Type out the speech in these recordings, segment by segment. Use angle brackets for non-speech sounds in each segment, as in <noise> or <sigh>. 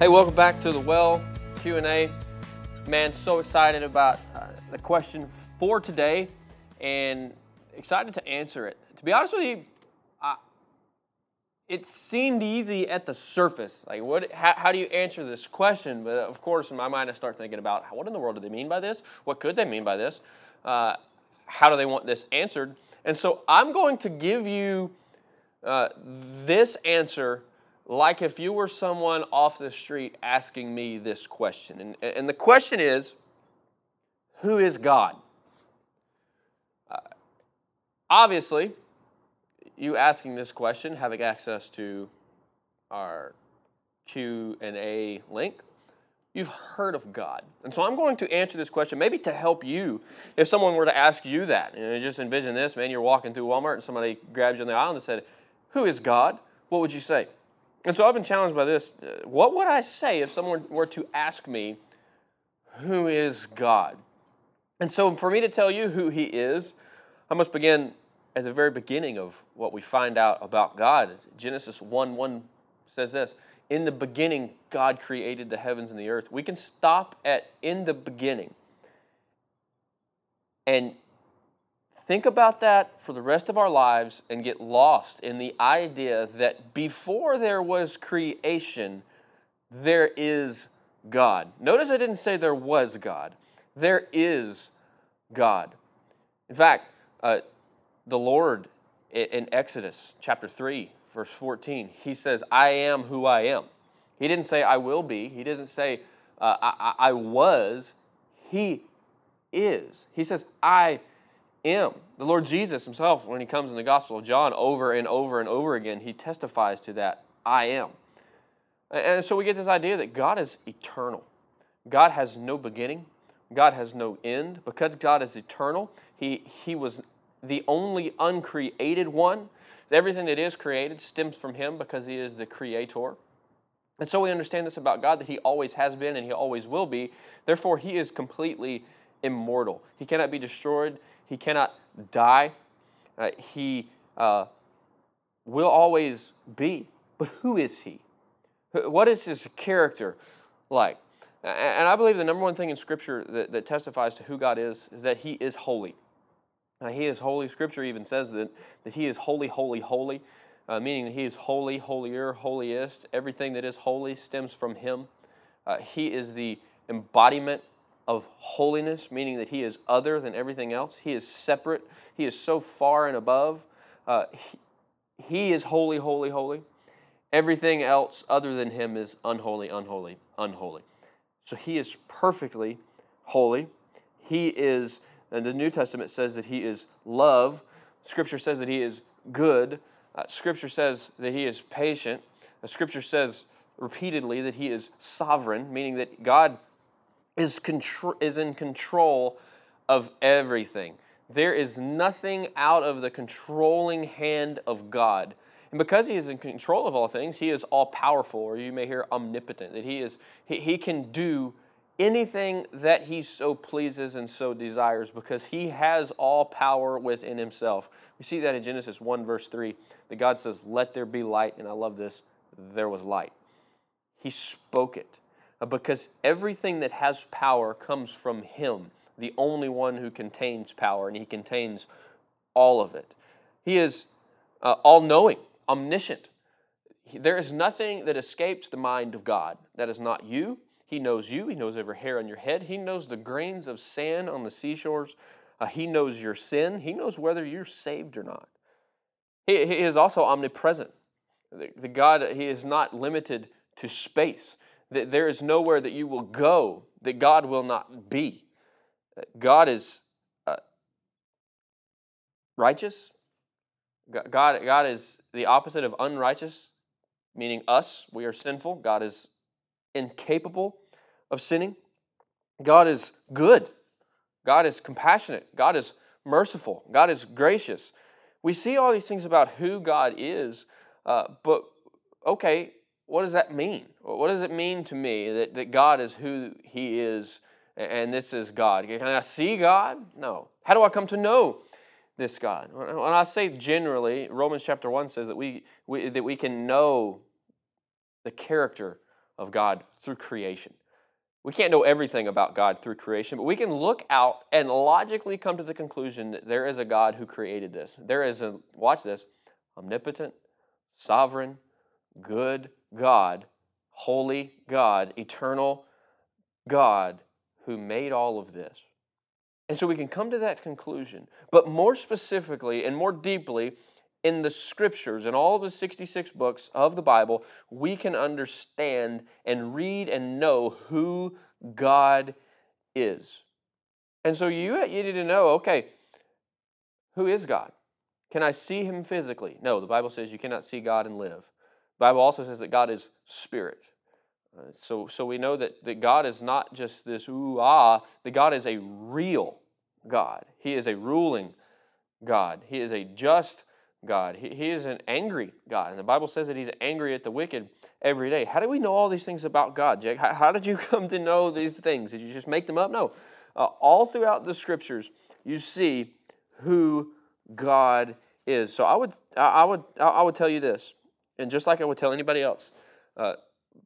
Hey, welcome back to the Well Q&A. Man, so excited about uh, the question for today and excited to answer it. To be honest with you, I, it seemed easy at the surface. Like, what? How, how do you answer this question? But of course, in my mind, I start thinking about what in the world do they mean by this? What could they mean by this? Uh, how do they want this answered? And so I'm going to give you uh, this answer like if you were someone off the street asking me this question. And, and the question is Who is God? Uh, obviously, you asking this question, having access to our Q&A link, you've heard of God. And so I'm going to answer this question maybe to help you if someone were to ask you that. You know, just envision this, man, you're walking through Walmart and somebody grabs you on the aisle and said, "Who is God?" What would you say? And so I've been challenged by this. Uh, what would I say if someone were to ask me, Who is God? And so for me to tell you who He is, I must begin at the very beginning of what we find out about God. Genesis 1 1 says this In the beginning, God created the heavens and the earth. We can stop at in the beginning. And Think about that for the rest of our lives and get lost in the idea that before there was creation, there is God. Notice I didn't say there was God, there is God. In fact, uh, the Lord in Exodus chapter 3, verse 14, he says, I am who I am. He didn't say, I will be. He doesn't say, uh, I, I was. He is. He says, I am. The Lord Jesus himself, when he comes in the Gospel of John over and over and over again, he testifies to that I am. And so we get this idea that God is eternal. God has no beginning, God has no end. Because God is eternal, he, he was the only uncreated one. Everything that is created stems from Him because He is the creator. And so we understand this about God that He always has been and He always will be. Therefore, He is completely immortal. He cannot be destroyed, he cannot die. Uh, he uh, will always be. But who is he? What is his character like? And I believe the number one thing in Scripture that, that testifies to who God is is that he is holy. Now, he is holy. Scripture even says that, that he is holy, holy, holy, uh, meaning that he is holy, holier, holiest. Everything that is holy stems from him. Uh, he is the embodiment of holiness, meaning that he is other than everything else. He is separate. He is so far and above. Uh, he, he is holy, holy, holy. Everything else other than him is unholy, unholy, unholy. So he is perfectly holy. He is, and the New Testament says that he is love. Scripture says that he is good. Uh, scripture says that he is patient. The scripture says repeatedly that he is sovereign, meaning that God is, contr- is in control of everything. There is nothing out of the controlling hand of God. And because he is in control of all things, he is all powerful, or you may hear omnipotent, that he is he, he can do anything that he so pleases and so desires because he has all power within himself. We see that in Genesis 1, verse 3, that God says, Let there be light, and I love this, there was light. He spoke it. Uh, because everything that has power comes from Him, the only one who contains power, and He contains all of it. He is uh, all knowing, omniscient. There is nothing that escapes the mind of God. That is not you. He knows you. He knows every hair on your head. He knows the grains of sand on the seashores. Uh, he knows your sin. He knows whether you're saved or not. He, he is also omnipresent. The, the God, He is not limited to space that there is nowhere that you will go that God will not be. God is uh, righteous. God, God is the opposite of unrighteous, meaning us. We are sinful. God is incapable of sinning. God is good. God is compassionate. God is merciful. God is gracious. We see all these things about who God is, uh, but okay, what does that mean? What does it mean to me that, that God is who He is and this is God? Can I see God? No. How do I come to know this God? When I say generally, Romans chapter 1 says that we, we, that we can know the character of God through creation. We can't know everything about God through creation, but we can look out and logically come to the conclusion that there is a God who created this. There is a, watch this, omnipotent, sovereign, good God, holy God, eternal God who made all of this. And so we can come to that conclusion. But more specifically and more deeply, in the scriptures, in all of the 66 books of the Bible, we can understand and read and know who God is. And so you, you need to know okay, who is God? Can I see him physically? No, the Bible says you cannot see God and live. The Bible also says that God is spirit. Uh, so, so we know that, that God is not just this ooh ah, that God is a real God. He is a ruling God. He is a just God. He, he is an angry God. And the Bible says that He's angry at the wicked every day. How do we know all these things about God, Jake? How, how did you <laughs> come to know these things? Did you just make them up? No. Uh, all throughout the scriptures, you see who God is. So I would, I would, I would tell you this, and just like I would tell anybody else. Uh,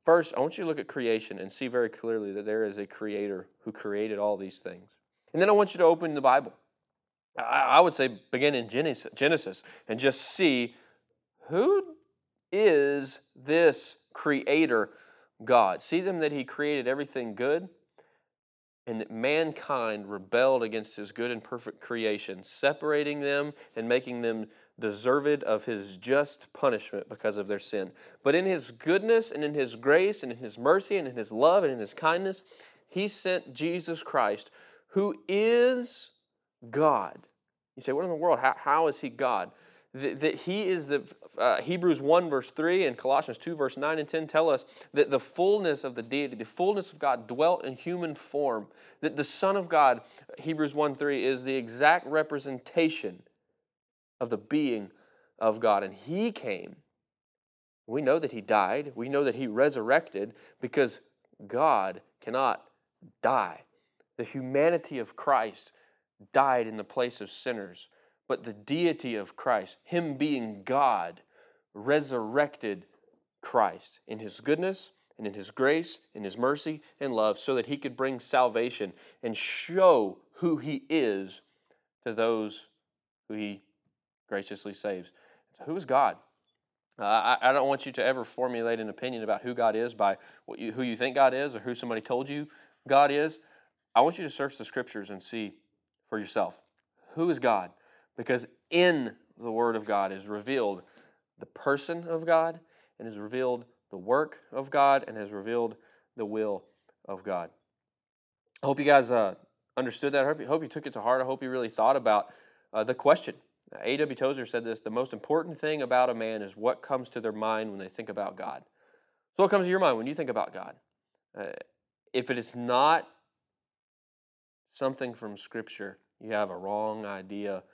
first, I want you to look at creation and see very clearly that there is a creator who created all these things. And then I want you to open the Bible I would say begin in Genesis and just see who is this creator God. See them that he created everything good and that mankind rebelled against his good and perfect creation, separating them and making them deserved of his just punishment because of their sin. But in his goodness and in his grace and in his mercy and in his love and in his kindness, he sent Jesus Christ, who is God. You say, what in the world? How, how is he God? That, that he is the, uh, Hebrews 1 verse 3 and Colossians 2 verse 9 and 10 tell us that the fullness of the deity, the fullness of God dwelt in human form. That the Son of God, Hebrews 1 3, is the exact representation of the being of God. And he came. We know that he died. We know that he resurrected because God cannot die. The humanity of Christ died in the place of sinners, but the deity of Christ, Him being God, resurrected Christ in His goodness and in His grace, in His mercy and love, so that He could bring salvation and show who He is to those who He graciously saves. So who is God? Uh, I, I, don't want you to ever formulate an opinion about who God is by you, who you think God is or who somebody told you God is. I want you to search the scriptures and see for yourself. Who is God? Because in the Word of God is revealed the person of God and is revealed the work of God and has revealed the will of God. I hope you guys uh, understood that. I hope you, hope you took it to heart. I hope you really thought about uh, the question. A.W. Tozer said this the most important thing about a man is what comes to their mind when they think about God. So, what comes to your mind when you think about God? Uh, if it is not something from Scripture, you have a wrong idea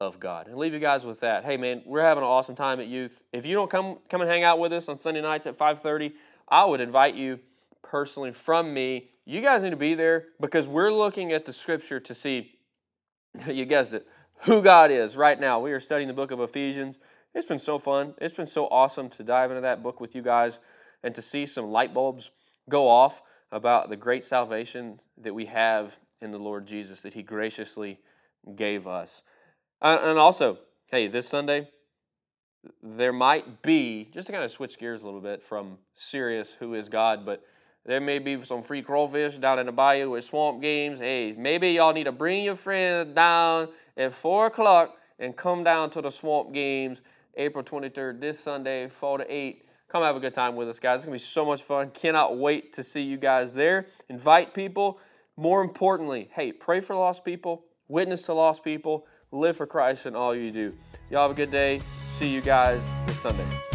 of God. And leave you guys with that. Hey man, we're having an awesome time at youth. If you don't come come and hang out with us on Sunday nights at 5:30, I would invite you personally from me. You guys need to be there because we're looking at the scripture to see <laughs> you guessed it, who God is right now. We are studying the book of Ephesians. It's been so fun. It's been so awesome to dive into that book with you guys and to see some light bulbs go off about the great salvation that we have in the Lord Jesus that He graciously gave us. Uh, and also, hey, this Sunday, there might be, just to kind of switch gears a little bit from serious who is God, but there may be some free crawfish down in the bayou with swamp games. Hey, maybe y'all need to bring your friends down at 4 o'clock and come down to the swamp games April 23rd, this Sunday, 4 to 8. Come have a good time with us, guys. It's going to be so much fun. Cannot wait to see you guys there. Invite people. More importantly, hey, pray for lost people, witness to lost people, live for Christ in all you do. Y'all have a good day. See you guys this Sunday.